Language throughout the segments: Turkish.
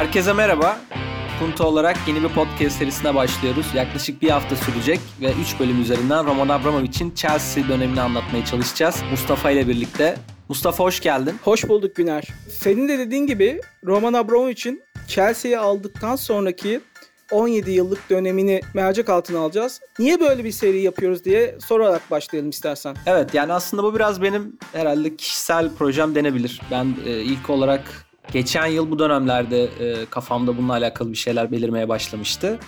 Herkese merhaba. Punto olarak yeni bir podcast serisine başlıyoruz. Yaklaşık bir hafta sürecek ve 3 bölüm üzerinden Roman Abramovich'in Chelsea dönemini anlatmaya çalışacağız. Mustafa ile birlikte. Mustafa hoş geldin. Hoş bulduk Güner. Senin de dediğin gibi Roman Abramovich'in Chelsea'yi aldıktan sonraki 17 yıllık dönemini mercek altına alacağız. Niye böyle bir seri yapıyoruz diye sorarak başlayalım istersen. Evet yani aslında bu biraz benim herhalde kişisel projem denebilir. Ben e, ilk olarak geçen yıl bu dönemlerde e, kafamda bununla alakalı bir şeyler belirmeye başlamıştı.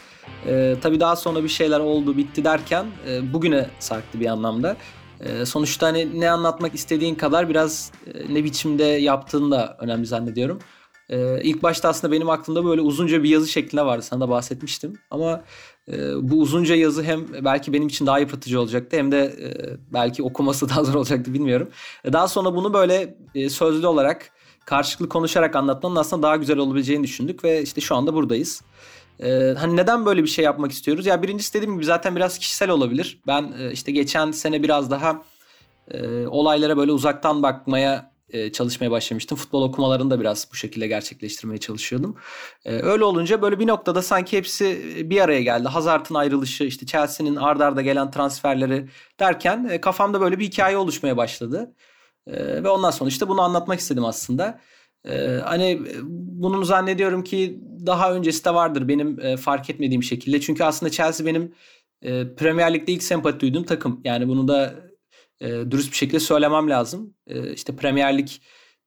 E, tabii daha sonra bir şeyler oldu bitti derken e, bugüne sarktı bir anlamda. E, sonuçta hani ne anlatmak istediğin kadar biraz e, ne biçimde yaptığını da önemli zannediyorum. Ee, ilk başta aslında benim aklımda böyle uzunca bir yazı şeklinde vardı. Sana da bahsetmiştim. Ama e, bu uzunca yazı hem belki benim için daha yıpratıcı olacaktı hem de e, belki okuması daha zor olacaktı bilmiyorum. E, daha sonra bunu böyle e, sözlü olarak karşılıklı konuşarak anlatmanın aslında daha güzel olabileceğini düşündük ve işte şu anda buradayız. Ee, hani neden böyle bir şey yapmak istiyoruz? Ya birincisi dediğim gibi zaten biraz kişisel olabilir. Ben e, işte geçen sene biraz daha e, olaylara böyle uzaktan bakmaya e, çalışmaya başlamıştım. Futbol okumalarını da biraz bu şekilde gerçekleştirmeye çalışıyordum. E, öyle olunca böyle bir noktada sanki hepsi bir araya geldi. Hazard'ın ayrılışı, işte Chelsea'nin ardarda arda gelen transferleri derken e, kafamda böyle bir hikaye oluşmaya başladı. Ve ondan sonra işte bunu anlatmak istedim aslında. hani bunun zannediyorum ki daha öncesi de vardır benim fark etmediğim şekilde. Çünkü aslında Chelsea benim Premier Lig'de ilk sempati duyduğum takım. Yani bunu da e, dürüst bir şekilde söylemem lazım. E, işte Premier Lig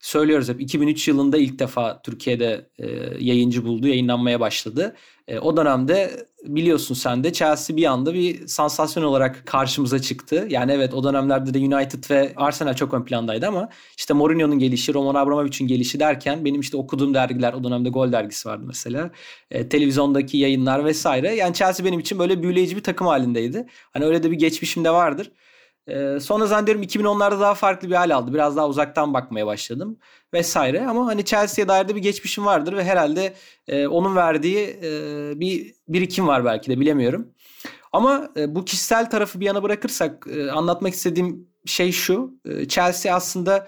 söylüyoruz hep 2003 yılında ilk defa Türkiye'de e, yayıncı buldu, yayınlanmaya başladı. E, o dönemde biliyorsun sen de Chelsea bir anda bir sansasyon olarak karşımıza çıktı. Yani evet o dönemlerde de United ve Arsenal çok ön plandaydı ama işte Mourinho'nun gelişi, Roman Abramovich'in gelişi derken benim işte okuduğum dergiler o dönemde Gol dergisi vardı mesela. E, televizyondaki yayınlar vesaire. Yani Chelsea benim için böyle büyüleyici bir takım halindeydi. Hani öyle de bir geçmişim de vardır. Ee, sonra zannediyorum 2010'larda daha farklı bir hal aldı. Biraz daha uzaktan bakmaya başladım vesaire. Ama hani Chelsea'ye dair de bir geçmişim vardır ve herhalde e, onun verdiği e, bir birikim var belki de bilemiyorum. Ama e, bu kişisel tarafı bir yana bırakırsak e, anlatmak istediğim şey şu. E, Chelsea aslında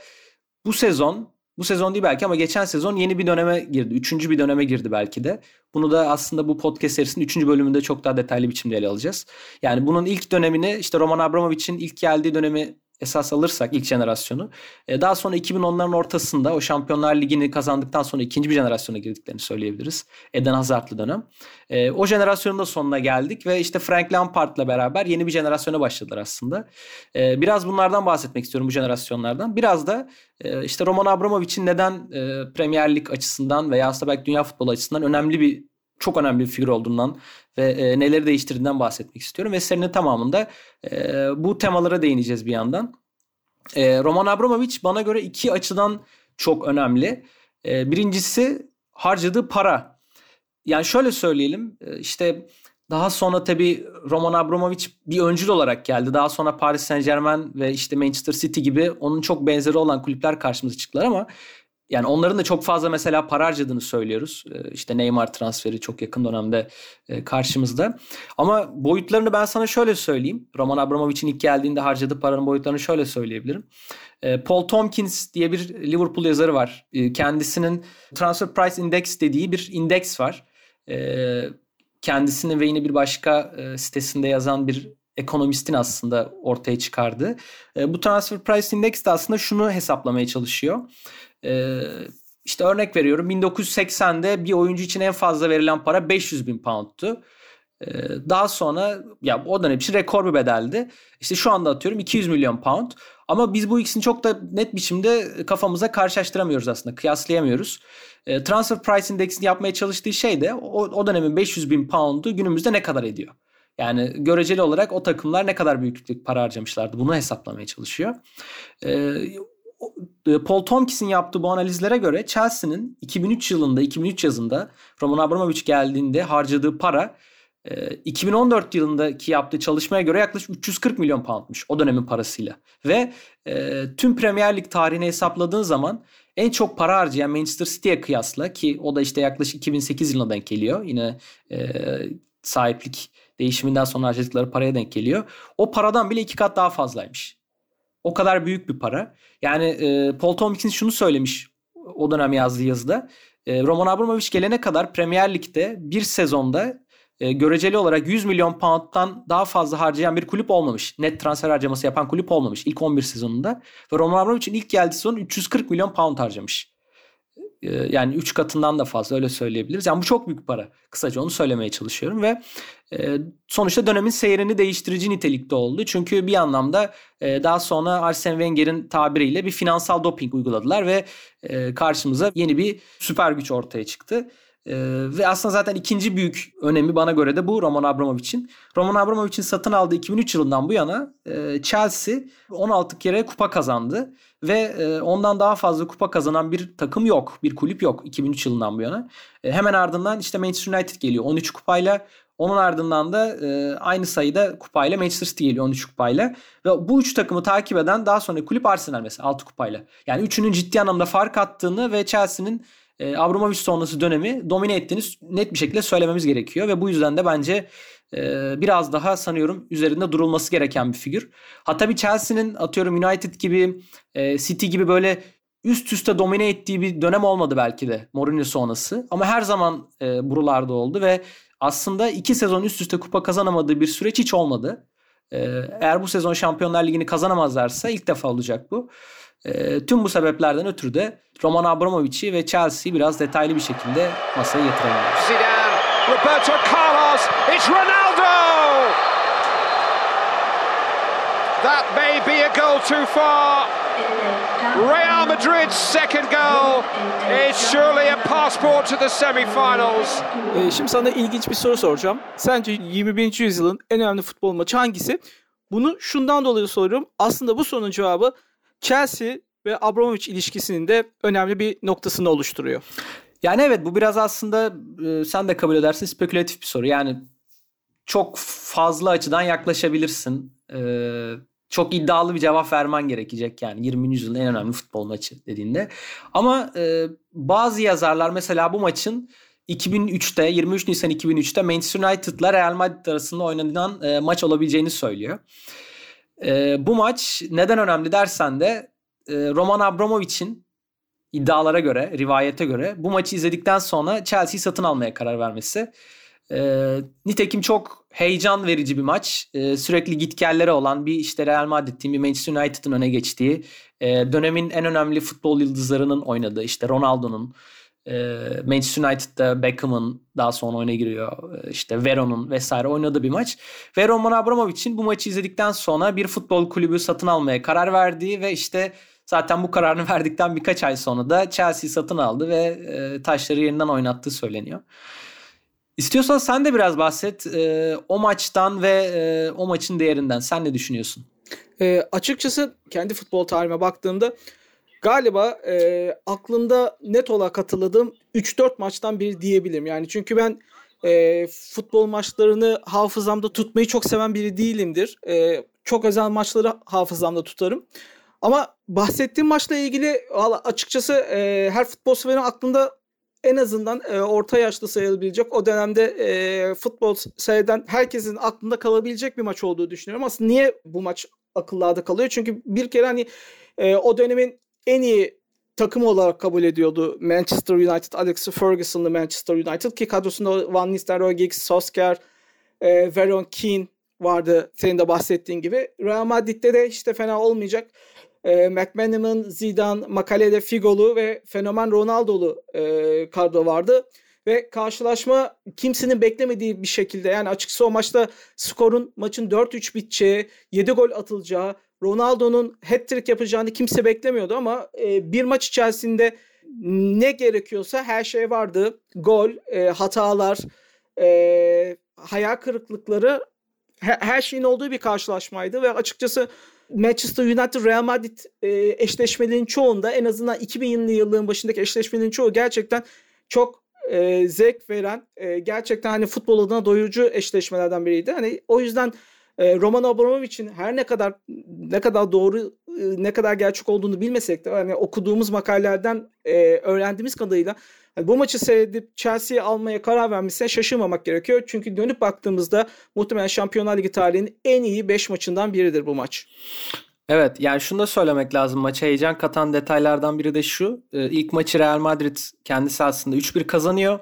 bu sezon bu sezon değil belki ama geçen sezon yeni bir döneme girdi. Üçüncü bir döneme girdi belki de. Bunu da aslında bu podcast serisinin üçüncü bölümünde çok daha detaylı biçimde ele alacağız. Yani bunun ilk dönemini işte Roman Abramovich'in ilk geldiği dönemi esas alırsak ilk jenerasyonu. E, daha sonra 2010'ların ortasında o Şampiyonlar Ligi'ni kazandıktan sonra ikinci bir jenerasyona girdiklerini söyleyebiliriz. Eden Hazard'lı dönem. E, o jenerasyonun da sonuna geldik ve işte Frank Lampard'la beraber yeni bir jenerasyona başladılar aslında. E, biraz bunlardan bahsetmek istiyorum bu jenerasyonlardan. Biraz da işte Roman Abramovich'in neden Premier Lig açısından veya aslında belki dünya futbolu açısından önemli bir çok önemli bir figür olduğundan ve e, neleri değiştirdiğinden bahsetmek istiyorum. Ve serinin tamamında e, bu temalara değineceğiz bir yandan. E, Roman Abramovich bana göre iki açıdan çok önemli. E, birincisi harcadığı para. Yani şöyle söyleyelim e, işte daha sonra tabii Roman Abramovich bir öncül olarak geldi. Daha sonra Paris Saint Germain ve işte Manchester City gibi onun çok benzeri olan kulüpler karşımıza çıktılar ama yani onların da çok fazla mesela para harcadığını söylüyoruz. Ee, işte Neymar transferi çok yakın dönemde e, karşımızda. Ama boyutlarını ben sana şöyle söyleyeyim. Roman Abramovich'in ilk geldiğinde harcadığı paranın boyutlarını şöyle söyleyebilirim. Ee, Paul Tompkins diye bir Liverpool yazarı var. Ee, kendisinin Transfer Price Index dediği bir indeks var. Kendisini ve yine bir başka e, sitesinde yazan bir ekonomistin aslında ortaya çıkardığı. Bu Transfer Price Index de aslında şunu hesaplamaya çalışıyor. Ee, işte örnek veriyorum 1980'de bir oyuncu için en fazla verilen para 500 bin pound'tu. Ee, daha sonra ya o dönem için rekor bir bedeldi. İşte şu anda atıyorum 200 milyon pound. Ama biz bu ikisini çok da net biçimde kafamıza karşılaştıramıyoruz aslında. Kıyaslayamıyoruz. E, Transfer Price Index'ini yapmaya çalıştığı şey de o, o dönemin 500 bin pound'u günümüzde ne kadar ediyor? Yani göreceli olarak o takımlar ne kadar büyüklük para harcamışlardı bunu hesaplamaya çalışıyor. E, e, Paul Tompkins'in yaptığı bu analizlere göre Chelsea'nin 2003 yılında 2003 yazında Roman Abramovich geldiğinde harcadığı para 2014 e, yılındaki yaptığı çalışmaya göre yaklaşık 340 milyon poundmuş o dönemin parasıyla. Ve e, tüm Premier Lig tarihini hesapladığın zaman en çok para harcayan Manchester City'ye kıyasla ki o da işte yaklaşık 2008 yılına denk geliyor. Yine e, sahiplik değişiminden sonra harcadıkları paraya denk geliyor. O paradan bile iki kat daha fazlaymış. O kadar büyük bir para. Yani e, Paul Tompkins şunu söylemiş o dönem yazdığı yazıda. e, Roman Abramovich gelene kadar Premier Lig'de bir sezonda e, göreceli olarak 100 milyon pound'dan daha fazla harcayan bir kulüp olmamış. Net transfer harcaması yapan kulüp olmamış ilk 11 sezonunda. Ve Roman Abramovich'in ilk geldiği sezon 340 milyon pound harcamış. E, yani 3 katından da fazla öyle söyleyebiliriz. Yani bu çok büyük para. Kısaca onu söylemeye çalışıyorum ve e, sonuçta dönemin seyrini değiştirici nitelikte oldu. Çünkü bir anlamda e, daha sonra Arsene Wenger'in tabiriyle bir finansal doping uyguladılar ve e, karşımıza yeni bir süper güç ortaya çıktı. Ee, ve aslında zaten ikinci büyük önemi bana göre de bu Roman Abramovich'in. Roman Abramovich'in satın aldığı 2003 yılından bu yana e, Chelsea 16 kere kupa kazandı. Ve e, ondan daha fazla kupa kazanan bir takım yok. Bir kulüp yok 2003 yılından bu yana. E, hemen ardından işte Manchester United geliyor 13 kupayla. Onun ardından da e, aynı sayıda kupayla Manchester City geliyor 13 kupayla. Ve bu üç takımı takip eden daha sonra kulüp Arsenal mesela 6 kupayla. Yani üçünün ciddi anlamda fark attığını ve Chelsea'nin Abramovich sonrası dönemi domine ettiğini net bir şekilde söylememiz gerekiyor ve bu yüzden de bence biraz daha sanıyorum üzerinde durulması gereken bir figür. Hatta bir Chelsea'nin atıyorum United gibi e, City gibi böyle üst üste domine ettiği bir dönem olmadı belki de Mourinho sonrası ama her zaman e, buralarda oldu ve aslında iki sezon üst üste kupa kazanamadığı bir süreç hiç olmadı. E, eğer bu sezon Şampiyonlar Ligi'ni kazanamazlarsa ilk defa olacak bu. Tüm bu sebeplerden ötürü de Roman Abramovich'i ve Chelsea'yi biraz detaylı bir şekilde masaya yatıralım. Zidane, Roberto Carlos, it's Ronaldo! That may be a goal too far. Real Madrid's second goal is surely a passport to the semi-finals. Ee, şimdi sana ilginç bir soru soracağım. Sence 21. yüzyılın en önemli futbol maçı hangisi? Bunu şundan dolayı soruyorum. Aslında bu sorunun cevabı Chelsea ve Abramovich ilişkisinin de önemli bir noktasını oluşturuyor. Yani evet bu biraz aslında e, sen de kabul edersin spekülatif bir soru. Yani çok fazla açıdan yaklaşabilirsin. Ee, çok iddialı bir cevap vermen gerekecek yani 20. yüzyılın en önemli futbol maçı dediğinde. Ama e, bazı yazarlar mesela bu maçın 2003'te 23 Nisan 2003'te Manchester United'la Real Madrid arasında oynanan e, maç olabileceğini söylüyor. E, bu maç neden önemli dersen de e, Roman Abramovich'in iddialara göre, rivayete göre bu maçı izledikten sonra Chelsea'yi satın almaya karar vermesi. E, nitekim çok heyecan verici bir maç. E, sürekli gitgelleri olan bir işte Real Madrid'in bir Manchester United'ın öne geçtiği, e, dönemin en önemli futbol yıldızlarının oynadığı işte Ronaldo'nun, e, Manchester United'da Beckham'ın daha sonra oyuna giriyor. E, işte Veron'un vesaire oynadığı bir maç. Ve Roman Abramovich'in bu maçı izledikten sonra bir futbol kulübü satın almaya karar verdiği ve işte zaten bu kararını verdikten birkaç ay sonra da Chelsea satın aldı ve e, taşları yeniden oynattığı söyleniyor. İstiyorsan sen de biraz bahset e, o maçtan ve e, o maçın değerinden. Sen ne düşünüyorsun? E, açıkçası kendi futbol tarihime baktığımda galiba e, aklımda net olarak hatırladığım 3-4 maçtan biri diyebilirim. Yani çünkü ben e, futbol maçlarını hafızamda tutmayı çok seven biri değilimdir. E, çok özel maçları hafızamda tutarım. Ama bahsettiğim maçla ilgili açıkçası e, her futbol severin aklında en azından e, orta yaşlı sayılabilecek o dönemde e, futbol seyreden herkesin aklında kalabilecek bir maç olduğu düşünüyorum. Aslında niye bu maç akıllarda kalıyor? Çünkü bir kere hani e, o dönemin en iyi takım olarak kabul ediyordu Manchester United, Alex Ferguson'lı Manchester United ki kadrosunda Van Nistelrooy, Giggs, Solskjaer, e, Veron Keane vardı senin de bahsettiğin gibi. Real Madrid'de de işte fena olmayacak. E, McManaman, Zidane, Makalede, Figolu ve fenomen Ronaldo'lu e, kadro vardı. Ve karşılaşma kimsenin beklemediği bir şekilde yani açıkçası o maçta skorun maçın 4-3 biteceği, 7 gol atılacağı, Ronaldo'nun hat-trick yapacağını kimse beklemiyordu ama e, bir maç içerisinde ne gerekiyorsa her şey vardı. Gol, e, hatalar, e, hayal kırıklıkları her, her şeyin olduğu bir karşılaşmaydı ve açıkçası Manchester United Real Madrid e, eşleşmelerinin çoğunda en azından 2000'li yılların başındaki eşleşmelerin çoğu gerçekten çok e, zevk veren e, gerçekten hani futbol adına doyurucu eşleşmelerden biriydi. Hani o yüzden e, Roman Abramovich'in her ne kadar ne kadar doğru e, ne kadar gerçek olduğunu bilmesek de hani okuduğumuz makalelerden e, öğrendiğimiz kadarıyla yani bu maçı seyredip Chelsea'yi almaya karar vermişse şaşırmamak gerekiyor. Çünkü dönüp baktığımızda muhtemelen Şampiyonlar Ligi tarihinin en iyi 5 maçından biridir bu maç. Evet yani şunu da söylemek lazım. Maça heyecan katan detaylardan biri de şu. Ee, ilk maçı Real Madrid kendisi aslında 3-1 kazanıyor.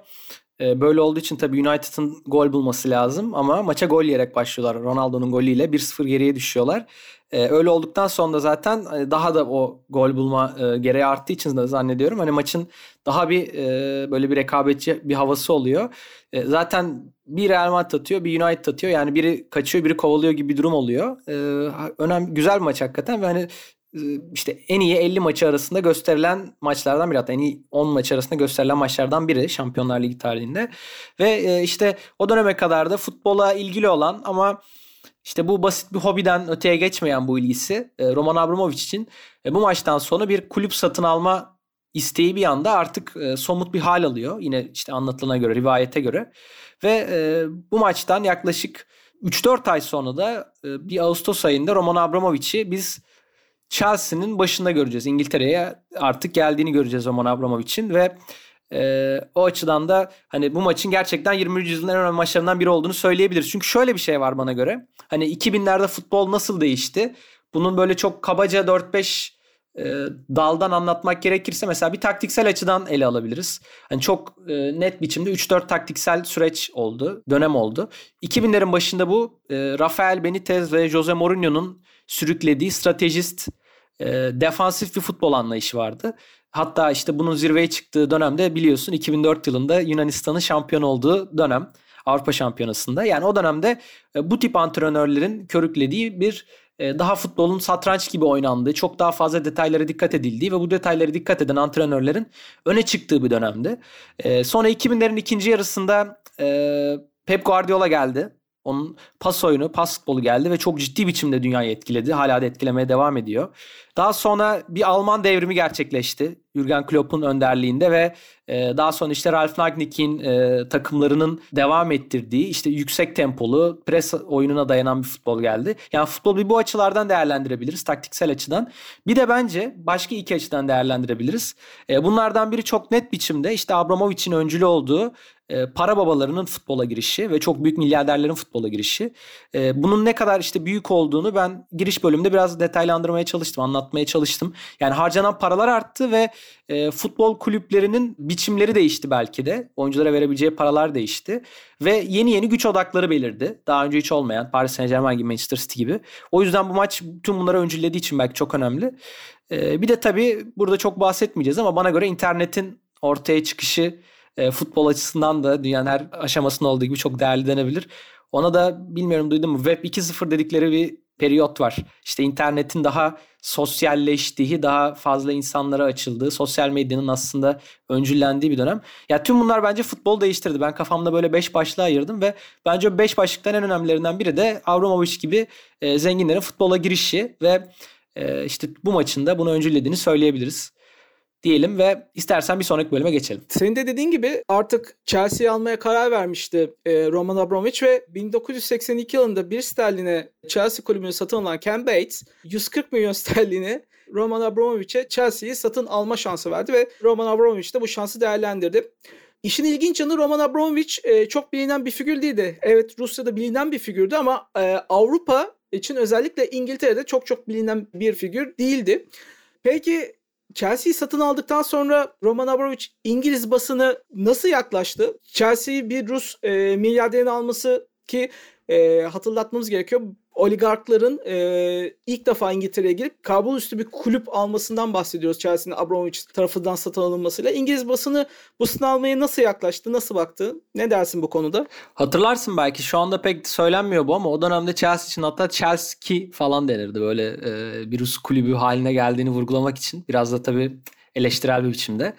Ee, böyle olduğu için tabii United'ın gol bulması lazım ama maça gol yiyerek başlıyorlar. Ronaldo'nun golüyle 1-0 geriye düşüyorlar. Ee, öyle olduktan sonra da zaten hani daha da o gol bulma e, gereği arttığı için de zannediyorum. Hani maçın daha bir e, böyle bir rekabetçi bir havası oluyor. E, zaten bir Real Madrid atıyor, bir United atıyor. Yani biri kaçıyor, biri kovalıyor gibi bir durum oluyor. E, önemli güzel bir maç hakikaten ve hani işte en iyi 50 maçı arasında gösterilen maçlardan biri hatta en iyi 10 maç arasında gösterilen maçlardan biri Şampiyonlar Ligi tarihinde. Ve işte o döneme kadar da futbola ilgili olan ama işte bu basit bir hobiden öteye geçmeyen bu ilgisi e, Roman Abramovich için e, bu maçtan sonra bir kulüp satın alma isteği bir anda artık e, somut bir hal alıyor. Yine işte anlatılana göre, rivayete göre. Ve bu maçtan yaklaşık 3-4 ay sonra da bir Ağustos ayında Roman Abramovich'i biz Chelsea'nin başında göreceğiz. İngiltere'ye artık geldiğini göreceğiz Roman Abramovich'in ve e, o açıdan da hani bu maçın gerçekten 20. yüzyılın en önemli maçlarından biri olduğunu söyleyebiliriz. Çünkü şöyle bir şey var bana göre. Hani 2000'lerde futbol nasıl değişti? Bunun böyle çok kabaca 4-5 e, daldan anlatmak gerekirse mesela bir taktiksel açıdan ele alabiliriz. Hani çok e, net biçimde 3-4 taktiksel süreç oldu, dönem oldu. 2000'lerin başında bu e, Rafael Benitez ve Jose Mourinho'nun sürüklediği stratejist, e, defansif bir futbol anlayışı vardı. Hatta işte bunun zirveye çıktığı dönemde biliyorsun 2004 yılında Yunanistan'ın şampiyon olduğu dönem. Avrupa Şampiyonası'nda. Yani o dönemde e, bu tip antrenörlerin körüklediği bir e, daha futbolun satranç gibi oynandığı, çok daha fazla detaylara dikkat edildiği ve bu detaylara dikkat eden antrenörlerin öne çıktığı bir dönemdi. E, sonra 2000'lerin ikinci yarısında Pep Guardiola geldi. Onun pas oyunu, pas futbolu geldi ve çok ciddi biçimde dünyayı etkiledi. Hala da etkilemeye devam ediyor. Daha sonra bir Alman devrimi gerçekleşti. Jürgen Klopp'un önderliğinde ve e, daha sonra işte Ralf Rangnick'in e, takımlarının devam ettirdiği işte yüksek tempolu pres oyununa dayanan bir futbol geldi. Yani futbol bir bu açılardan değerlendirebiliriz taktiksel açıdan. Bir de bence başka iki açıdan değerlendirebiliriz. E, bunlardan biri çok net biçimde işte Abramovich'in öncülü olduğu e, para babalarının futbola girişi ve çok büyük milyarderlerin futbola girişi. E, bunun ne kadar işte büyük olduğunu ben giriş bölümünde biraz detaylandırmaya çalıştım, anlatmaya çalıştım. Yani harcanan paralar arttı ve e, futbol kulüplerinin biçimleri değişti belki de. Oyunculara verebileceği paralar değişti. Ve yeni yeni güç odakları belirdi. Daha önce hiç olmayan Paris Saint Germain gibi Manchester City gibi. O yüzden bu maç tüm bunları öncülediği için belki çok önemli. E, bir de tabii burada çok bahsetmeyeceğiz ama bana göre internetin ortaya çıkışı e, futbol açısından da dünyanın her aşamasında olduğu gibi çok değerli denebilir. Ona da bilmiyorum duydun mu Web 2.0 dedikleri bir periyot var. İşte internetin daha sosyalleştiği, daha fazla insanlara açıldığı, sosyal medyanın aslında öncüllendiği bir dönem. Ya tüm bunlar bence futbol değiştirdi. Ben kafamda böyle 5 başlığa ayırdım ve bence 5 başlıktan en önemlilerinden biri de Avramovic gibi e, zenginlerin futbola girişi ve e, işte bu maçında bunu öncüllediğini söyleyebiliriz diyelim ve istersen bir sonraki bölüme geçelim. Senin de dediğin gibi artık Chelsea'yi almaya karar vermişti e, Roman Abramovich ve 1982 yılında bir sterline Chelsea kulübünü satın alan Ken Bates 140 milyon sterlini Roman Abramovich'e Chelsea'yi satın alma şansı verdi ve Roman Abramovich de bu şansı değerlendirdi. İşin ilginç yanı Roman Abramovich e, çok bilinen bir figür değildi. Evet Rusya'da bilinen bir figürdü ama e, Avrupa için özellikle İngiltere'de çok çok bilinen bir figür değildi. Peki Chelsea'yi satın aldıktan sonra Roman Abramovich İngiliz basını nasıl yaklaştı? Chelsea'yi bir Rus e, milyarderin alması ki e, hatırlatmamız gerekiyor. Oligarkların e, ilk defa İngiltere'ye girip kabul üstü bir kulüp almasından bahsediyoruz Chelsea'nin Abramovich tarafından satın alınmasıyla. İngiliz basını bu satın almaya nasıl yaklaştı, nasıl baktı? Ne dersin bu konuda? Hatırlarsın belki şu anda pek söylenmiyor bu ama o dönemde Chelsea için hatta Chelsea falan denirdi. Böyle e, bir Rus kulübü haline geldiğini vurgulamak için. Biraz da tabii eleştirel bir biçimde.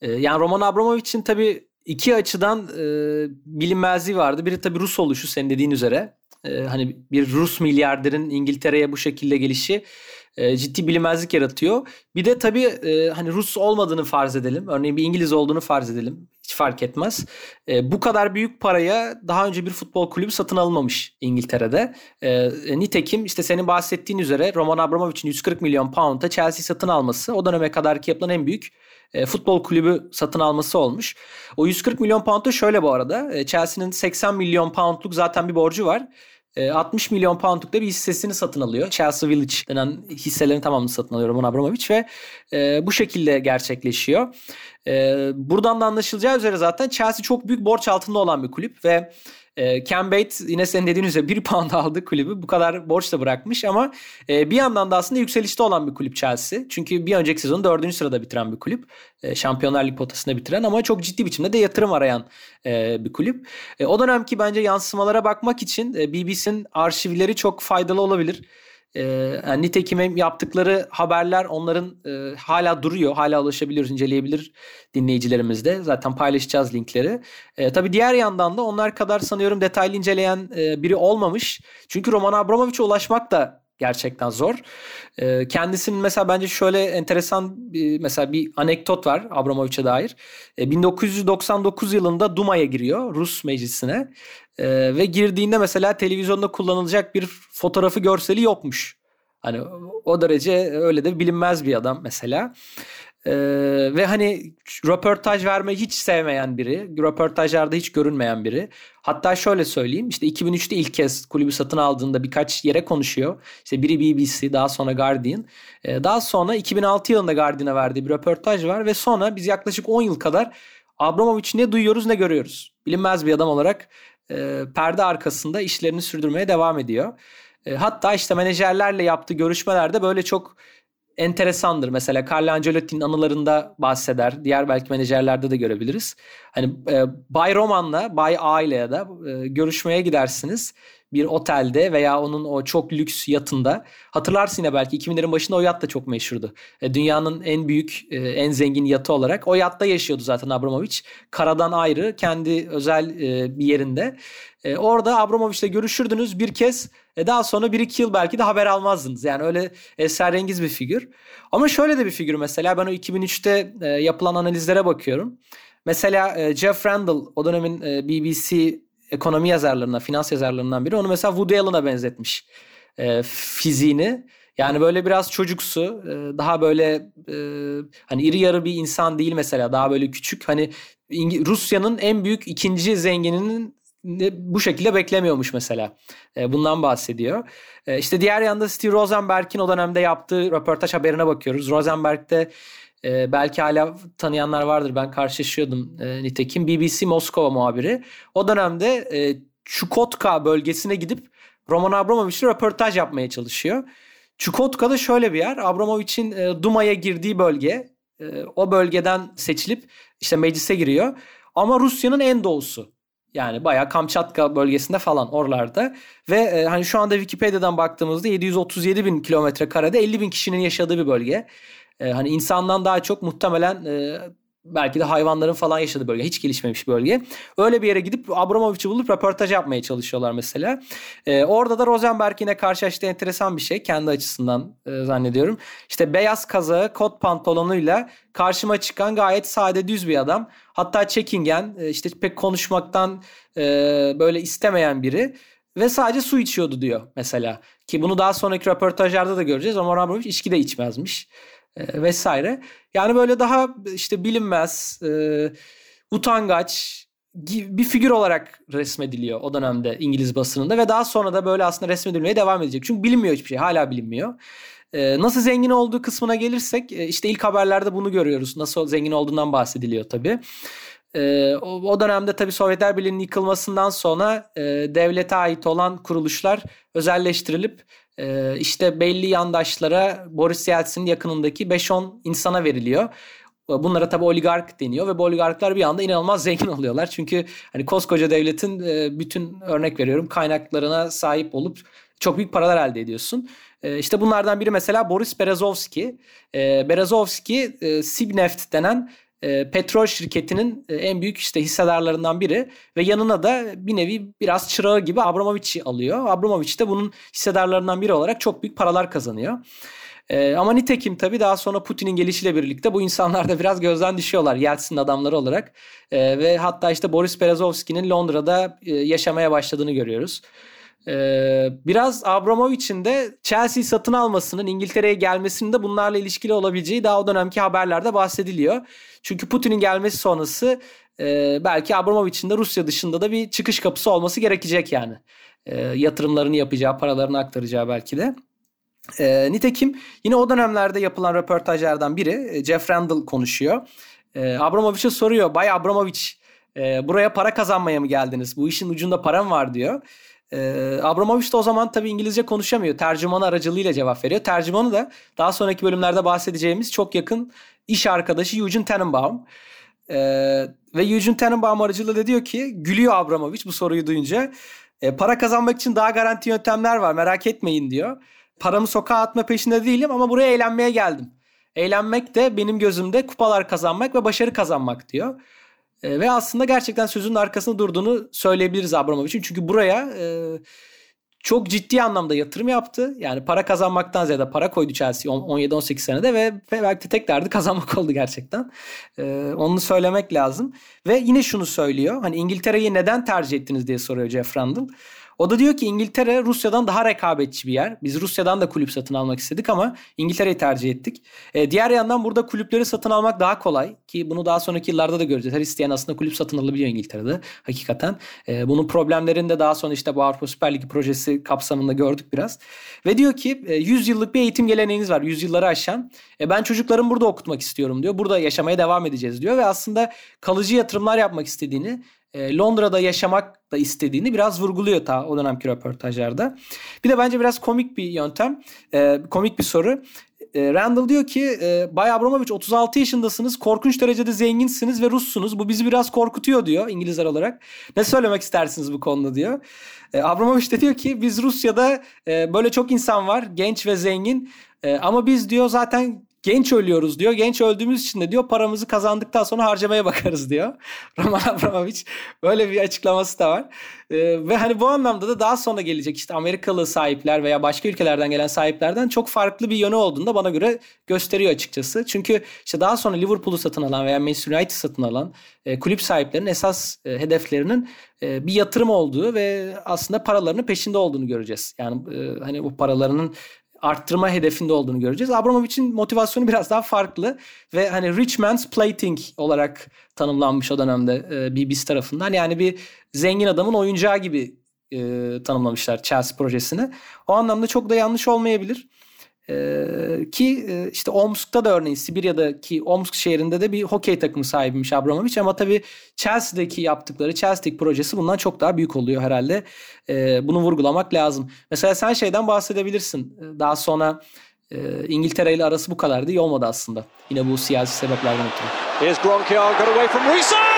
E, yani Roman Abramovich'in tabii iki açıdan e, bilinmezliği vardı. Biri tabii Rus oluşu senin dediğin üzere. E, hani bir Rus milyarderin İngiltere'ye bu şekilde gelişi e, ciddi bilinmezlik yaratıyor. Bir de tabii e, hani Rus olmadığını farz edelim. Örneğin bir İngiliz olduğunu farz edelim. Hiç fark etmez. E, bu kadar büyük paraya daha önce bir futbol kulübü satın alınmamış İngiltere'de. Nitekim işte senin bahsettiğin üzere Roman Abramovich'in 140 milyon pound'a Chelsea satın alması o döneme kadarki yapılan en büyük futbol kulübü satın alması olmuş. O 140 milyon pound da şöyle bu arada. Chelsea'nin 80 milyon poundluk zaten bir borcu var. 60 e, milyon poundluk da bir hissesini satın alıyor. Chelsea Village denen hisselerin tamamını satın alıyor Roman Abramovich ve e, bu şekilde gerçekleşiyor. E, buradan da anlaşılacağı üzere zaten Chelsea çok büyük borç altında olan bir kulüp ve e, Ken Bates yine senin dediğin üzere bir pound aldı kulübü. Bu kadar borç da bırakmış ama e, bir yandan da aslında yükselişte olan bir kulüp Chelsea. Çünkü bir önceki sezonu dördüncü sırada bitiren bir kulüp. E, Şampiyonlar Lig potasında bitiren ama çok ciddi biçimde de yatırım arayan e, bir kulüp. E, o dönemki bence yansımalara bakmak için e, BBC'nin arşivleri çok faydalı olabilir. E, yani nitekim yaptıkları haberler onların e, hala duruyor. Hala ulaşabiliyoruz, inceleyebilir dinleyicilerimiz de. Zaten paylaşacağız linkleri. E, tabii diğer yandan da onlar kadar sanıyorum detaylı inceleyen e, biri olmamış. Çünkü Roman Abramovich'e ulaşmak da gerçekten zor. E, kendisinin mesela bence şöyle enteresan bir, mesela bir anekdot var Abramovich'e dair. E, 1999 yılında Duma'ya giriyor Rus meclisine e, ve girdiğinde mesela televizyonda kullanılacak bir fotoğrafı görseli yokmuş. Hani o derece öyle de bilinmez bir adam mesela. Ee, ve hani röportaj vermeyi hiç sevmeyen biri. Röportajlarda hiç görünmeyen biri. Hatta şöyle söyleyeyim. işte 2003'te ilk kez kulübü satın aldığında birkaç yere konuşuyor. İşte biri BBC daha sonra Guardian. Ee, daha sonra 2006 yılında Guardian'a verdiği bir röportaj var. Ve sonra biz yaklaşık 10 yıl kadar Abramovich ne duyuyoruz ne görüyoruz. Bilinmez bir adam olarak e, perde arkasında işlerini sürdürmeye devam ediyor. E, hatta işte menajerlerle yaptığı görüşmelerde böyle çok enteresandır. Mesela Carlo Ancelotti'nin anılarında bahseder. Diğer belki menajerlerde de görebiliriz. Hani e, Bay Roman'la, Bay A ile ya da e, görüşmeye gidersiniz bir otelde veya onun o çok lüks yatında. Hatırlarsın yine belki 2000'lerin başında o yat da çok meşhurdu. E, dünyanın en büyük, e, en zengin yatı olarak o yatta yaşıyordu zaten Abramovich. Karadan ayrı kendi özel e, bir yerinde. Orada Abramovich'le görüşürdünüz bir kez. Daha sonra bir iki yıl belki de haber almazdınız. Yani öyle esrarengiz bir figür. Ama şöyle de bir figür mesela ben o 2003'te e, yapılan analizlere bakıyorum. Mesela Jeff Randall o dönemin BBC ekonomi yazarlarından, finans yazarlarından biri. Onu mesela Woody Allen'a benzetmiş e, fiziğini. Yani böyle biraz çocuksu, e, daha böyle e, hani iri yarı bir insan değil mesela, daha böyle küçük. Hani Rusya'nın en büyük ikinci zengininin bu şekilde beklemiyormuş mesela. E, bundan bahsediyor. E, işte diğer yanda Steve Rosenberg'in o dönemde yaptığı röportaj haberine bakıyoruz. Rosenberg'de e, belki hala tanıyanlar vardır. Ben karşılaşıyordum e, nitekim. BBC Moskova muhabiri. O dönemde e, Çukotka bölgesine gidip Roman Abramovich'le röportaj yapmaya çalışıyor. Çukotka'da şöyle bir yer. Abramovich'in e, Duma'ya girdiği bölge. E, o bölgeden seçilip işte meclise giriyor. Ama Rusya'nın en doğusu. Yani bayağı Kamçatka bölgesinde falan oralarda. Ve e, hani şu anda Wikipedia'dan baktığımızda 737 bin kilometre karede 50 bin kişinin yaşadığı bir bölge. E, hani insandan daha çok muhtemelen e, belki de hayvanların falan yaşadığı bölge. Hiç gelişmemiş bölge. Öyle bir yere gidip Abramovich'i bulup röportaj yapmaya çalışıyorlar mesela. Ee, orada da Rosenberg yine karşılaştığı enteresan bir şey. Kendi açısından e, zannediyorum. İşte beyaz kazağı, kot pantolonuyla karşıma çıkan gayet sade düz bir adam. Hatta çekingen, e, işte pek konuşmaktan e, böyle istemeyen biri. Ve sadece su içiyordu diyor mesela. Ki bunu daha sonraki röportajlarda da göreceğiz. Ama Abramovich içki de içmezmiş e, vesaire. Yani böyle daha işte bilinmez, e, utangaç bir figür olarak resmediliyor o dönemde İngiliz basınında ve daha sonra da böyle aslında resmedilmeye devam edecek. Çünkü bilinmiyor hiçbir şey, hala bilinmiyor. Ee, nasıl zengin olduğu kısmına gelirsek e, işte ilk haberlerde bunu görüyoruz. Nasıl zengin olduğundan bahsediliyor tabii. Ee, o, o dönemde tabii Sovyetler Birliği'nin yıkılmasından sonra e, devlete ait olan kuruluşlar özelleştirilip e, işte belli yandaşlara Boris Yeltsin'in yakınındaki 5-10 insana veriliyor. Bunlara tabii oligark deniyor ve bu oligarklar bir anda inanılmaz zengin oluyorlar. Çünkü hani koskoca devletin e, bütün örnek veriyorum kaynaklarına sahip olup çok büyük paralar elde ediyorsun. E, işte bunlardan biri mesela Boris Berezovski. E, Berezovski Sibneft denen e, petrol şirketinin e, en büyük işte hissedarlarından biri ve yanına da bir nevi biraz çırağı gibi Abramovich'i alıyor. Abramovich de bunun hissedarlarından biri olarak çok büyük paralar kazanıyor. E, ama nitekim tabii daha sonra Putin'in gelişiyle birlikte bu insanlar da biraz gözden düşüyorlar Yeltsin adamları olarak. E, ve hatta işte Boris Berezovski'nin Londra'da e, yaşamaya başladığını görüyoruz. Ee, biraz Abramovich'in de Chelsea satın almasının İngiltere'ye gelmesinin de bunlarla ilişkili olabileceği daha o dönemki haberlerde bahsediliyor. Çünkü Putin'in gelmesi sonrası e, belki Abramovich'in de Rusya dışında da bir çıkış kapısı olması gerekecek yani. E, yatırımlarını yapacağı, paralarını aktaracağı belki de. E, nitekim yine o dönemlerde yapılan röportajlardan biri e, Jeff Randall konuşuyor. E, Abramovich'e soruyor. Bay Abramovich e, buraya para kazanmaya mı geldiniz? Bu işin ucunda param var diyor. E, Abramovich de o zaman tabii İngilizce konuşamıyor. Tercüman aracılığıyla cevap veriyor. Tercümanı da daha sonraki bölümlerde bahsedeceğimiz çok yakın iş arkadaşı Eugene Tenenbaum. E, ve Eugene Tenenbaum aracılığıyla diyor ki gülüyor Abramovich bu soruyu duyunca. E, para kazanmak için daha garanti yöntemler var merak etmeyin diyor. Paramı sokağa atma peşinde değilim ama buraya eğlenmeye geldim. Eğlenmek de benim gözümde kupalar kazanmak ve başarı kazanmak diyor. E, ve aslında gerçekten sözünün arkasında durduğunu söyleyebiliriz Abramovich'in. Çünkü buraya e, çok ciddi anlamda yatırım yaptı. Yani para kazanmaktan ziyade para koydu Chelsea 17-18 senede ve belki de tek derdi kazanmak oldu gerçekten. Ee, onu söylemek lazım. Ve yine şunu söylüyor. Hani İngiltere'yi neden tercih ettiniz diye soruyor Jeff Randall. O da diyor ki İngiltere Rusya'dan daha rekabetçi bir yer. Biz Rusya'dan da kulüp satın almak istedik ama İngiltere'yi tercih ettik. E, diğer yandan burada kulüpleri satın almak daha kolay ki bunu daha sonraki yıllarda da göreceğiz. Her isteyen aslında kulüp satın alabiliyor İngiltere'de hakikaten. E, bunun problemlerini de daha sonra işte bu Avrupa Süper Ligi projesi kapsamında gördük biraz. Ve diyor ki e, 100 yıllık bir eğitim geleneğiniz var. 100 yılları aşan. E, ben çocuklarımı burada okutmak istiyorum diyor. Burada yaşamaya devam edeceğiz diyor ve aslında kalıcı yatırımlar yapmak istediğini e, Londra'da yaşamak da istediğini biraz vurguluyor ta o dönemki röportajlarda. Bir de bence biraz komik bir yöntem, e, komik bir soru. E, Randall diyor ki Bay Abramovich 36 yaşındasınız, korkunç derecede zenginsiniz ve Russunuz. Bu bizi biraz korkutuyor diyor İngilizler olarak. Ne söylemek istersiniz bu konuda diyor. Abramovich de diyor ki biz Rusya'da böyle çok insan var, genç ve zengin. Ama biz diyor zaten genç ölüyoruz diyor. Genç öldüğümüz için de diyor paramızı kazandıktan sonra harcamaya bakarız diyor. Roman Abramovich böyle bir açıklaması da var. Ee, ve hani bu anlamda da daha sonra gelecek işte Amerikalı sahipler veya başka ülkelerden gelen sahiplerden çok farklı bir yönü olduğunu bana göre gösteriyor açıkçası. Çünkü işte daha sonra Liverpool'u satın alan veya Manchester United satın alan e, kulüp sahiplerinin esas e, hedeflerinin e, bir yatırım olduğu ve aslında paralarının peşinde olduğunu göreceğiz. Yani e, hani bu paralarının arttırma hedefinde olduğunu göreceğiz. Abramovich'in motivasyonu biraz daha farklı ve hani rich man's plating olarak tanımlanmış o dönemde e, BBC tarafından. Yani bir zengin adamın oyuncağı gibi e, tanımlamışlar Chelsea projesini. O anlamda çok da yanlış olmayabilir. Ee, ki işte Omsk'ta da örneğin Sibirya'daki Omsk şehrinde de bir hokey takımı sahibiymiş Abramovich ama tabii Chelsea'deki yaptıkları Chelsea'deki projesi bundan çok daha büyük oluyor herhalde. Ee, bunu vurgulamak lazım. Mesela sen şeyden bahsedebilirsin. Daha sonra e, İngiltere ile arası bu kadar da iyi olmadı aslında. Yine bu siyasi sebeplerden ötürü. Here's Gronkiar got away from Risa!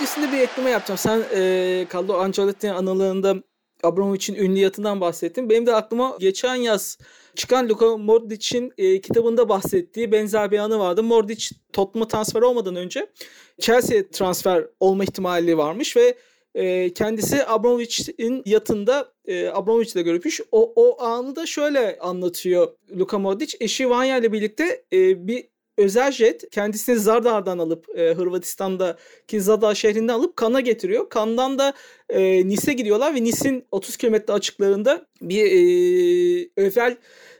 Öncesinde bir ekleme yapacağım. Sen e, Carlo Ancelotti'nin analığında Abramovich'in ünlüyatından bahsettin. Benim de aklıma geçen yaz çıkan Luka Modric'in e, kitabında bahsettiği benzer bir anı vardı. Modric Tottenham'a transfer olmadan önce Chelsea transfer olma ihtimali varmış ve e, kendisi Abramovich'in yatında e, Abramovich'le görüşmüş. O, o anı da şöyle anlatıyor Luka Modric. Eşi Vanya ile birlikte e, bir özel jet kendisini Zardar'dan alıp e, Hırvatistan'daki Zadar şehrinde alıp Kan'a getiriyor. Kan'dan da e, Nis'e gidiyorlar ve Nis'in 30 kilometre açıklarında bir e, özel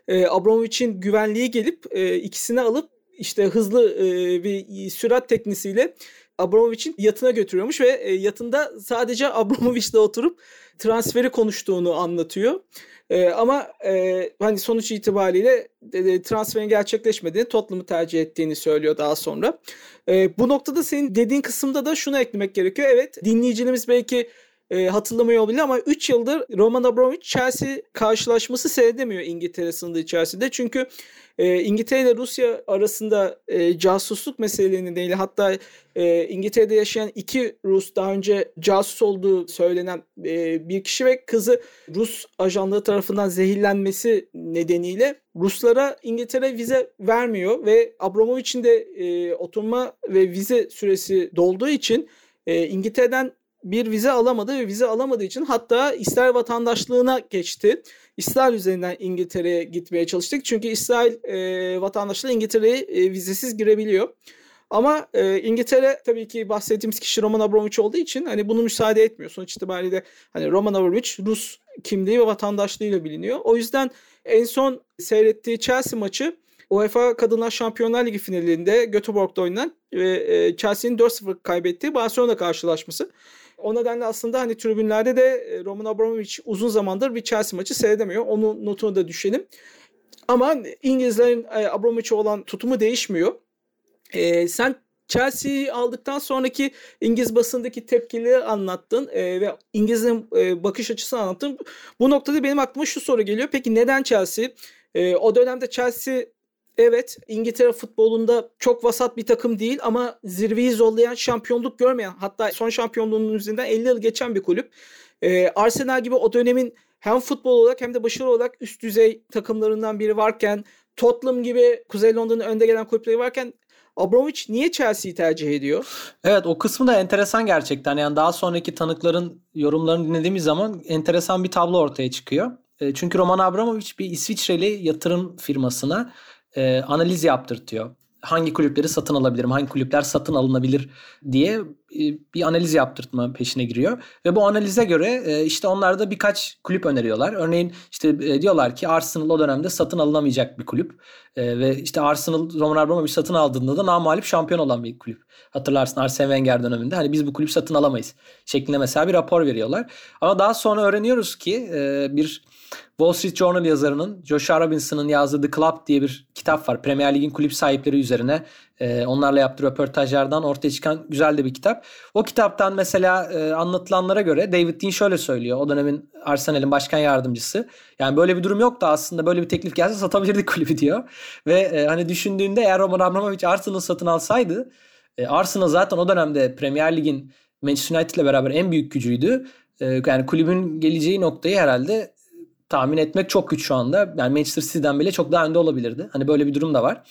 e, Abramovich'in güvenliği gelip e, ikisini alıp işte hızlı e, bir sürat teknisiyle Abramovich'in yatına götürüyormuş ve e, yatında sadece Abramovich'le oturup transferi konuştuğunu anlatıyor. E, ama e, hani sonuç itibariyle e, transferin gerçekleşmediğini, Tottenham'ı tercih ettiğini söylüyor daha sonra. E, bu noktada senin dediğin kısımda da şunu eklemek gerekiyor. Evet dinleyicilerimiz belki e, hatırlamıyor olabilir ama 3 yıldır Roman Abramovich Chelsea karşılaşması seyredemiyor İngiltere sınırı içerisinde. Çünkü e, İngiltere ile Rusya arasında e, casusluk meseleleri nedeniyle hatta e, İngiltere'de yaşayan iki Rus daha önce casus olduğu söylenen e, bir kişi ve kızı Rus ajanlığı tarafından zehirlenmesi nedeniyle Ruslara İngiltere vize vermiyor ve Abramovich'in de e, oturma ve vize süresi dolduğu için e, İngiltere'den bir vize alamadı ve vize alamadığı için hatta İsrail vatandaşlığına geçti. İsrail üzerinden İngiltere'ye gitmeye çalıştık. Çünkü İsrail e, vatandaşları İngiltere'ye e, vizesiz girebiliyor. Ama e, İngiltere tabii ki bahsettiğimiz kişi Roman Abramovich olduğu için hani bunu müsaade etmiyor. Sonuç itibariyle hani Roman Abramovich Rus kimliği ve vatandaşlığıyla biliniyor. O yüzden en son seyrettiği Chelsea maçı UEFA Kadınlar Şampiyonlar Ligi finalinde Göteborg'da oynanan ve e, Chelsea'nin 4-0 kaybettiği Barcelona karşılaşması. O nedenle aslında hani tribünlerde de e, Roman Abramovich uzun zamandır bir Chelsea maçı seyredemiyor. Onun notunu da düşelim. Ama İngilizlerin e, Abramovich'e olan tutumu değişmiyor. E, sen Chelsea'yi aldıktan sonraki İngiliz basındaki tepkileri anlattın e, ve İngiliz'in e, bakış açısını anlattın. Bu noktada benim aklıma şu soru geliyor. Peki neden Chelsea? E, o dönemde Chelsea evet İngiltere futbolunda çok vasat bir takım değil ama zirveyi zorlayan şampiyonluk görmeyen hatta son şampiyonluğunun üzerinden 50 yıl geçen bir kulüp. E, Arsenal gibi o dönemin hem futbol olarak hem de başarı olarak üst düzey takımlarından biri varken Tottenham gibi Kuzey Londra'nın önde gelen kulüpleri varken Abramovich niye Chelsea'yi tercih ediyor? Evet o kısmı da enteresan gerçekten. Yani daha sonraki tanıkların yorumlarını dinlediğimiz zaman enteresan bir tablo ortaya çıkıyor. E, çünkü Roman Abramovich bir İsviçreli yatırım firmasına e, analiz yaptırtıyor. Hangi kulüpleri satın alabilirim, hangi kulüpler satın alınabilir diye bir analiz yaptırtma peşine giriyor. Ve bu analize göre e, işte onlar da birkaç kulüp öneriyorlar. Örneğin işte e, diyorlar ki Arsenal o dönemde satın alınamayacak bir kulüp. Ve işte Arsenal Roman Abramovich satın aldığında da namalip şampiyon olan bir kulüp. Hatırlarsın Arsene Wenger döneminde hani biz bu kulüp satın alamayız şeklinde mesela bir rapor veriyorlar. Ama daha sonra öğreniyoruz ki bir Wall Street Journal yazarının Joshua Robinson'ın yazdığı The Club diye bir kitap var. Premier Lig'in kulüp sahipleri üzerine e, onlarla yaptığı röportajlardan ortaya çıkan güzel de bir kitap. O kitaptan mesela e, anlatılanlara göre David Dean şöyle söylüyor. O dönemin Arsenal'in başkan yardımcısı. Yani böyle bir durum yok da aslında böyle bir teklif gelse satabilirdik kulübü diyor. Ve e, hani düşündüğünde eğer Roman Abramovich Arsenal satın alsaydı e, Arsenal zaten o dönemde Premier Lig'in Manchester United ile beraber en büyük gücüydü. Yani kulübün geleceği noktayı herhalde tahmin etmek çok güç şu anda. Yani Manchester City'den bile çok daha önde olabilirdi. Hani böyle bir durum da var.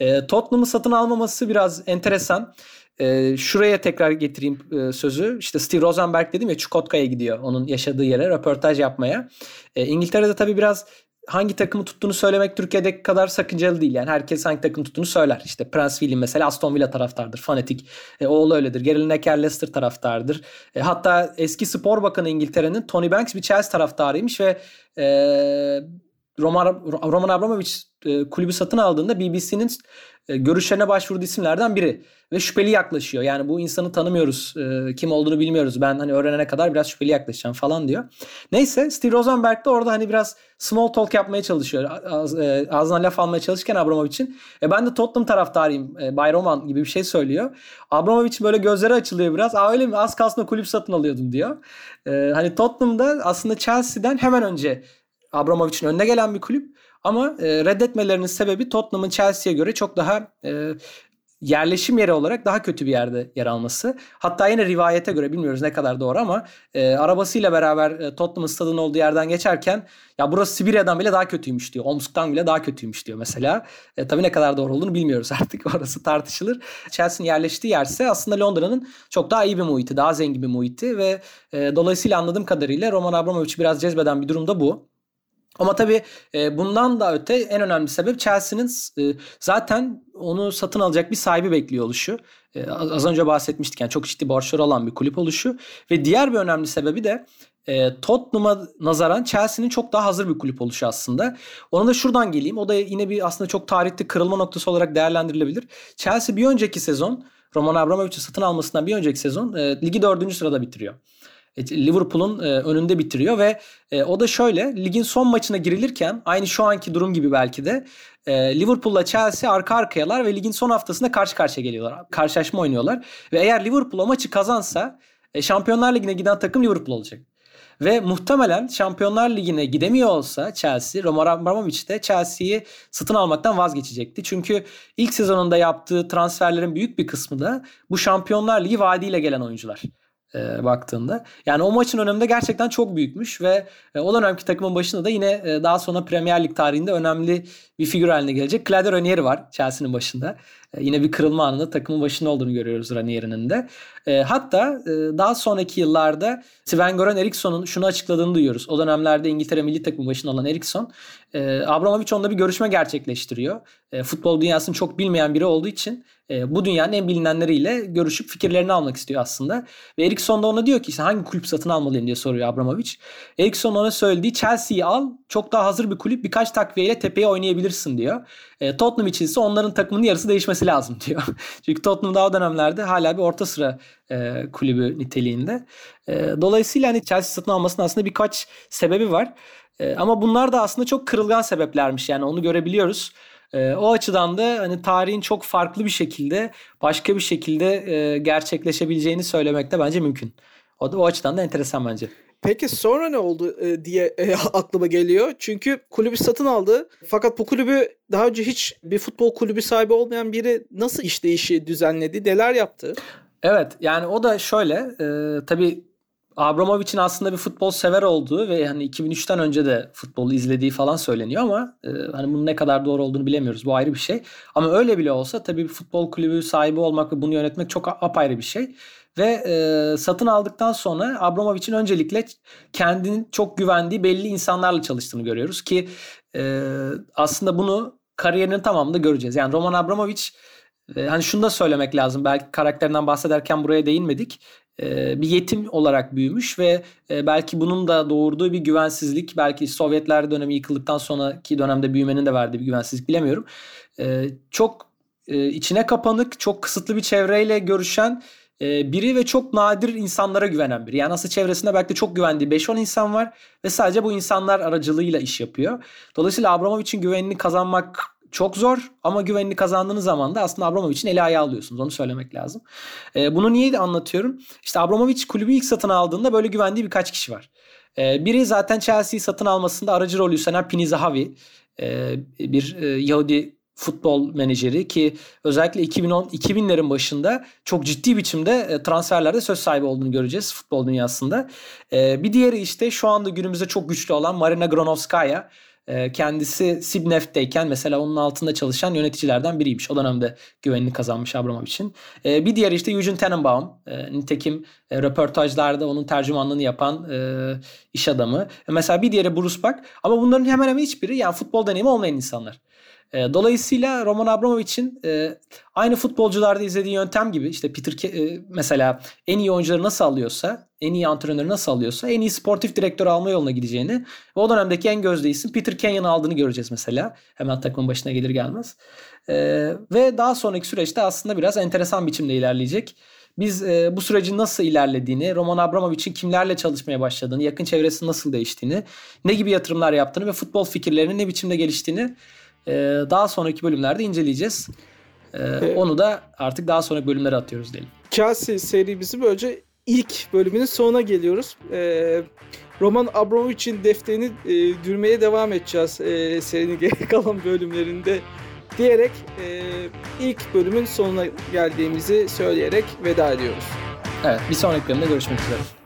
E, Tottenham'ı satın almaması biraz enteresan. E, şuraya tekrar getireyim e, sözü. İşte Steve Rosenberg dedim ya Çukotka'ya gidiyor onun yaşadığı yere röportaj yapmaya. E, İngiltere'de tabii biraz hangi takımı tuttuğunu söylemek Türkiye'deki kadar sakıncalı değil. Yani herkes hangi takım tuttuğunu söyler. İşte Prince William mesela Aston Villa taraftardır. Fanatik. E, oğlu öyledir. Gary Lineker Leicester taraftardır. E, hatta eski spor bakanı İngiltere'nin Tony Banks bir Chelsea taraftarıymış ve e, Roman, Roman Abramovich e, kulübü satın aldığında BBC'nin e, görüşlerine başvurduğu isimlerden biri ve şüpheli yaklaşıyor. Yani bu insanı tanımıyoruz, e, kim olduğunu bilmiyoruz. Ben hani öğrenene kadar biraz şüpheli yaklaşacağım falan diyor. Neyse Steve Rosenberg de orada hani biraz small talk yapmaya çalışıyor. Ağzına laf almaya çalışırken Abramovich'in. E, ben de Tottenham taraftarıyım. Bay Roman gibi bir şey söylüyor. Abramovich böyle gözleri açılıyor biraz. Aa öyle mi? Az kalsın kulüp satın alıyordum diyor. Hani Tottenham'da aslında Chelsea'den hemen önce Abramovich'in önüne gelen bir kulüp. Ama e, reddetmelerinin sebebi Tottenham'ın Chelsea'ye göre çok daha e, yerleşim yeri olarak daha kötü bir yerde yer alması. Hatta yine rivayete göre bilmiyoruz ne kadar doğru ama e, arabasıyla beraber e, Tottenham stadının olduğu yerden geçerken ya burası Sibirya'dan bile daha kötüymüş diyor. Omsk'tan bile daha kötüymüş diyor mesela. E, tabii ne kadar doğru olduğunu bilmiyoruz artık. Orası tartışılır. Chelsea'nin yerleştiği yerse aslında Londra'nın çok daha iyi bir muhiti, daha zengin bir muhiti ve e, dolayısıyla anladığım kadarıyla Roman Abramovich biraz cezbeden bir durumda bu. Ama tabii e, bundan da öte en önemli sebep Chelsea'nin e, zaten onu satın alacak bir sahibi bekliyor oluşu. E, az önce bahsetmiştik yani çok ciddi borçları olan bir kulüp oluşu. Ve diğer bir önemli sebebi de Tottenham'a nazaran Chelsea'nin çok daha hazır bir kulüp oluşu aslında. Ona da şuradan geleyim. O da yine bir aslında çok tarihte kırılma noktası olarak değerlendirilebilir. Chelsea bir önceki sezon Roman Abramovich'i satın almasından bir önceki sezon ligi dördüncü sırada bitiriyor. Liverpool'un e, önünde bitiriyor ve e, o da şöyle ligin son maçına girilirken aynı şu anki durum gibi belki de e, Liverpool'la Chelsea arka arkayalar ve ligin son haftasında karşı karşıya geliyorlar. Karşılaşma oynuyorlar ve eğer Liverpool o maçı kazansa Şampiyonlar Ligi'ne giden takım Liverpool olacak. Ve muhtemelen Şampiyonlar Ligi'ne gidemiyor olsa Chelsea, Roman Abramovich de Chelsea'yi satın almaktan vazgeçecekti. Çünkü ilk sezonunda yaptığı transferlerin büyük bir kısmı da bu Şampiyonlar Ligi vaadiyle gelen oyuncular e, baktığında. Yani o maçın öneminde gerçekten çok büyükmüş ve e, o dönemki takımın başında da yine e, daha sonra Premier Lig tarihinde önemli bir figür haline gelecek. Claudio Ranieri var Chelsea'nin başında. E, yine bir kırılma anında takımın başında olduğunu görüyoruz Ranieri'nin de. E, hatta e, daha sonraki yıllarda Sven Göran Eriksson'un şunu açıkladığını duyuyoruz. O dönemlerde İngiltere milli takımı başında olan Eriksson E, Abramovich onunla bir görüşme gerçekleştiriyor. E, futbol dünyasını çok bilmeyen biri olduğu için e, bu dünyanın en bilinenleriyle görüşüp fikirlerini almak istiyor aslında. Ve Eriksson da ona diyor ki işte hangi kulüp satın almalıyım diye soruyor Abramovich. Eriksson ona söylediği Chelsea'yi al çok daha hazır bir kulüp birkaç takviyeyle tepeye oynayabilirsin diyor. E, Tottenham için ise onların takımının yarısı değişmesi lazım diyor. Çünkü Tottenham daha o dönemlerde hala bir orta sıra e, kulübü niteliğinde. E, dolayısıyla hani Chelsea satın almasının aslında birkaç sebebi var. E, ama bunlar da aslında çok kırılgan sebeplermiş yani onu görebiliyoruz. E, o açıdan da hani tarihin çok farklı bir şekilde başka bir şekilde e, gerçekleşebileceğini söylemek de bence mümkün. O da o açıdan da enteresan bence. Peki sonra ne oldu e, diye e, aklıma geliyor. Çünkü kulübü satın aldı. Fakat bu kulübü daha önce hiç bir futbol kulübü sahibi olmayan biri nasıl işleyişi düzenledi? Neler yaptı? Evet yani o da şöyle e, tabii Abramovich'in aslında bir futbol sever olduğu ve hani 2003'ten önce de futbolu izlediği falan söyleniyor ama e, hani bunun ne kadar doğru olduğunu bilemiyoruz. Bu ayrı bir şey. Ama öyle bile olsa tabii bir futbol kulübü sahibi olmak ve bunu yönetmek çok apayrı bir şey. Ve e, satın aldıktan sonra Abramovich'in öncelikle kendinin çok güvendiği belli insanlarla çalıştığını görüyoruz ki e, aslında bunu kariyerinin tamamında göreceğiz. Yani Roman Abramovich hani şunu da söylemek lazım. Belki karakterinden bahsederken buraya değinmedik. E, bir yetim olarak büyümüş ve e, belki bunun da doğurduğu bir güvensizlik, belki Sovyetler dönemi yıkıldıktan sonraki dönemde büyümenin de verdiği bir güvensizlik bilemiyorum. E, çok e, içine kapanık, çok kısıtlı bir çevreyle görüşen e, biri ve çok nadir insanlara güvenen biri. Yani aslında çevresinde belki de çok güvendiği 5-10 insan var ve sadece bu insanlar aracılığıyla iş yapıyor. Dolayısıyla Abramovich'in güvenini kazanmak çok zor ama güvenini kazandığınız zaman da aslında Abramovich'in eli ayağı alıyorsunuz. Onu söylemek lazım. E, bunu niye anlatıyorum? İşte Abramovich kulübü ilk satın aldığında böyle güvendiği birkaç kişi var. E, biri zaten Chelsea'yi satın almasında aracı rol üstlenen Pini Zahavi. E, bir e, Yahudi futbol menajeri ki özellikle 2010 2000'lerin başında çok ciddi biçimde e, transferlerde söz sahibi olduğunu göreceğiz futbol dünyasında. Bir diğeri işte şu anda günümüzde çok güçlü olan Marina Granovskaya. E, kendisi Sibnef'teyken mesela onun altında çalışan yöneticilerden biriymiş. O dönemde güvenini kazanmış Abramovich'in. Bir diğeri işte Eugene Tenenbaum. Nitekim röportajlarda onun tercümanlığını yapan iş adamı. Mesela bir diğeri Bruce Buck. Ama bunların hemen hemen hiçbiri yani futbol deneyimi olmayan insanlar. E, dolayısıyla Roman Abramovich'in e, aynı futbolcularda izlediği yöntem gibi işte Peter Ke- e, mesela en iyi oyuncuları nasıl alıyorsa, en iyi antrenörü nasıl alıyorsa en iyi sportif direktör alma yoluna gideceğini ve o dönemdeki en gözde isim Peter Kenyon'u aldığını göreceğiz mesela. Hemen takımın başına gelir gelmez. E, ve daha sonraki süreçte aslında biraz enteresan biçimde ilerleyecek. Biz e, bu sürecin nasıl ilerlediğini, Roman Abramovich'in kimlerle çalışmaya başladığını, yakın çevresi nasıl değiştiğini, ne gibi yatırımlar yaptığını ve futbol fikirlerinin ne biçimde geliştiğini e, daha sonraki bölümlerde inceleyeceğiz. E, onu da artık daha sonraki bölümlere atıyoruz diyelim. Chelsea serimizi böylece ilk bölümünün sonuna geliyoruz. E, Roman Abramovich'in defterini e, dürmeye devam edeceğiz e, serinin geri kalan bölümlerinde diyerek e, ilk bölümün sonuna geldiğimizi söyleyerek veda ediyoruz. Evet bir sonraki bölümde görüşmek üzere.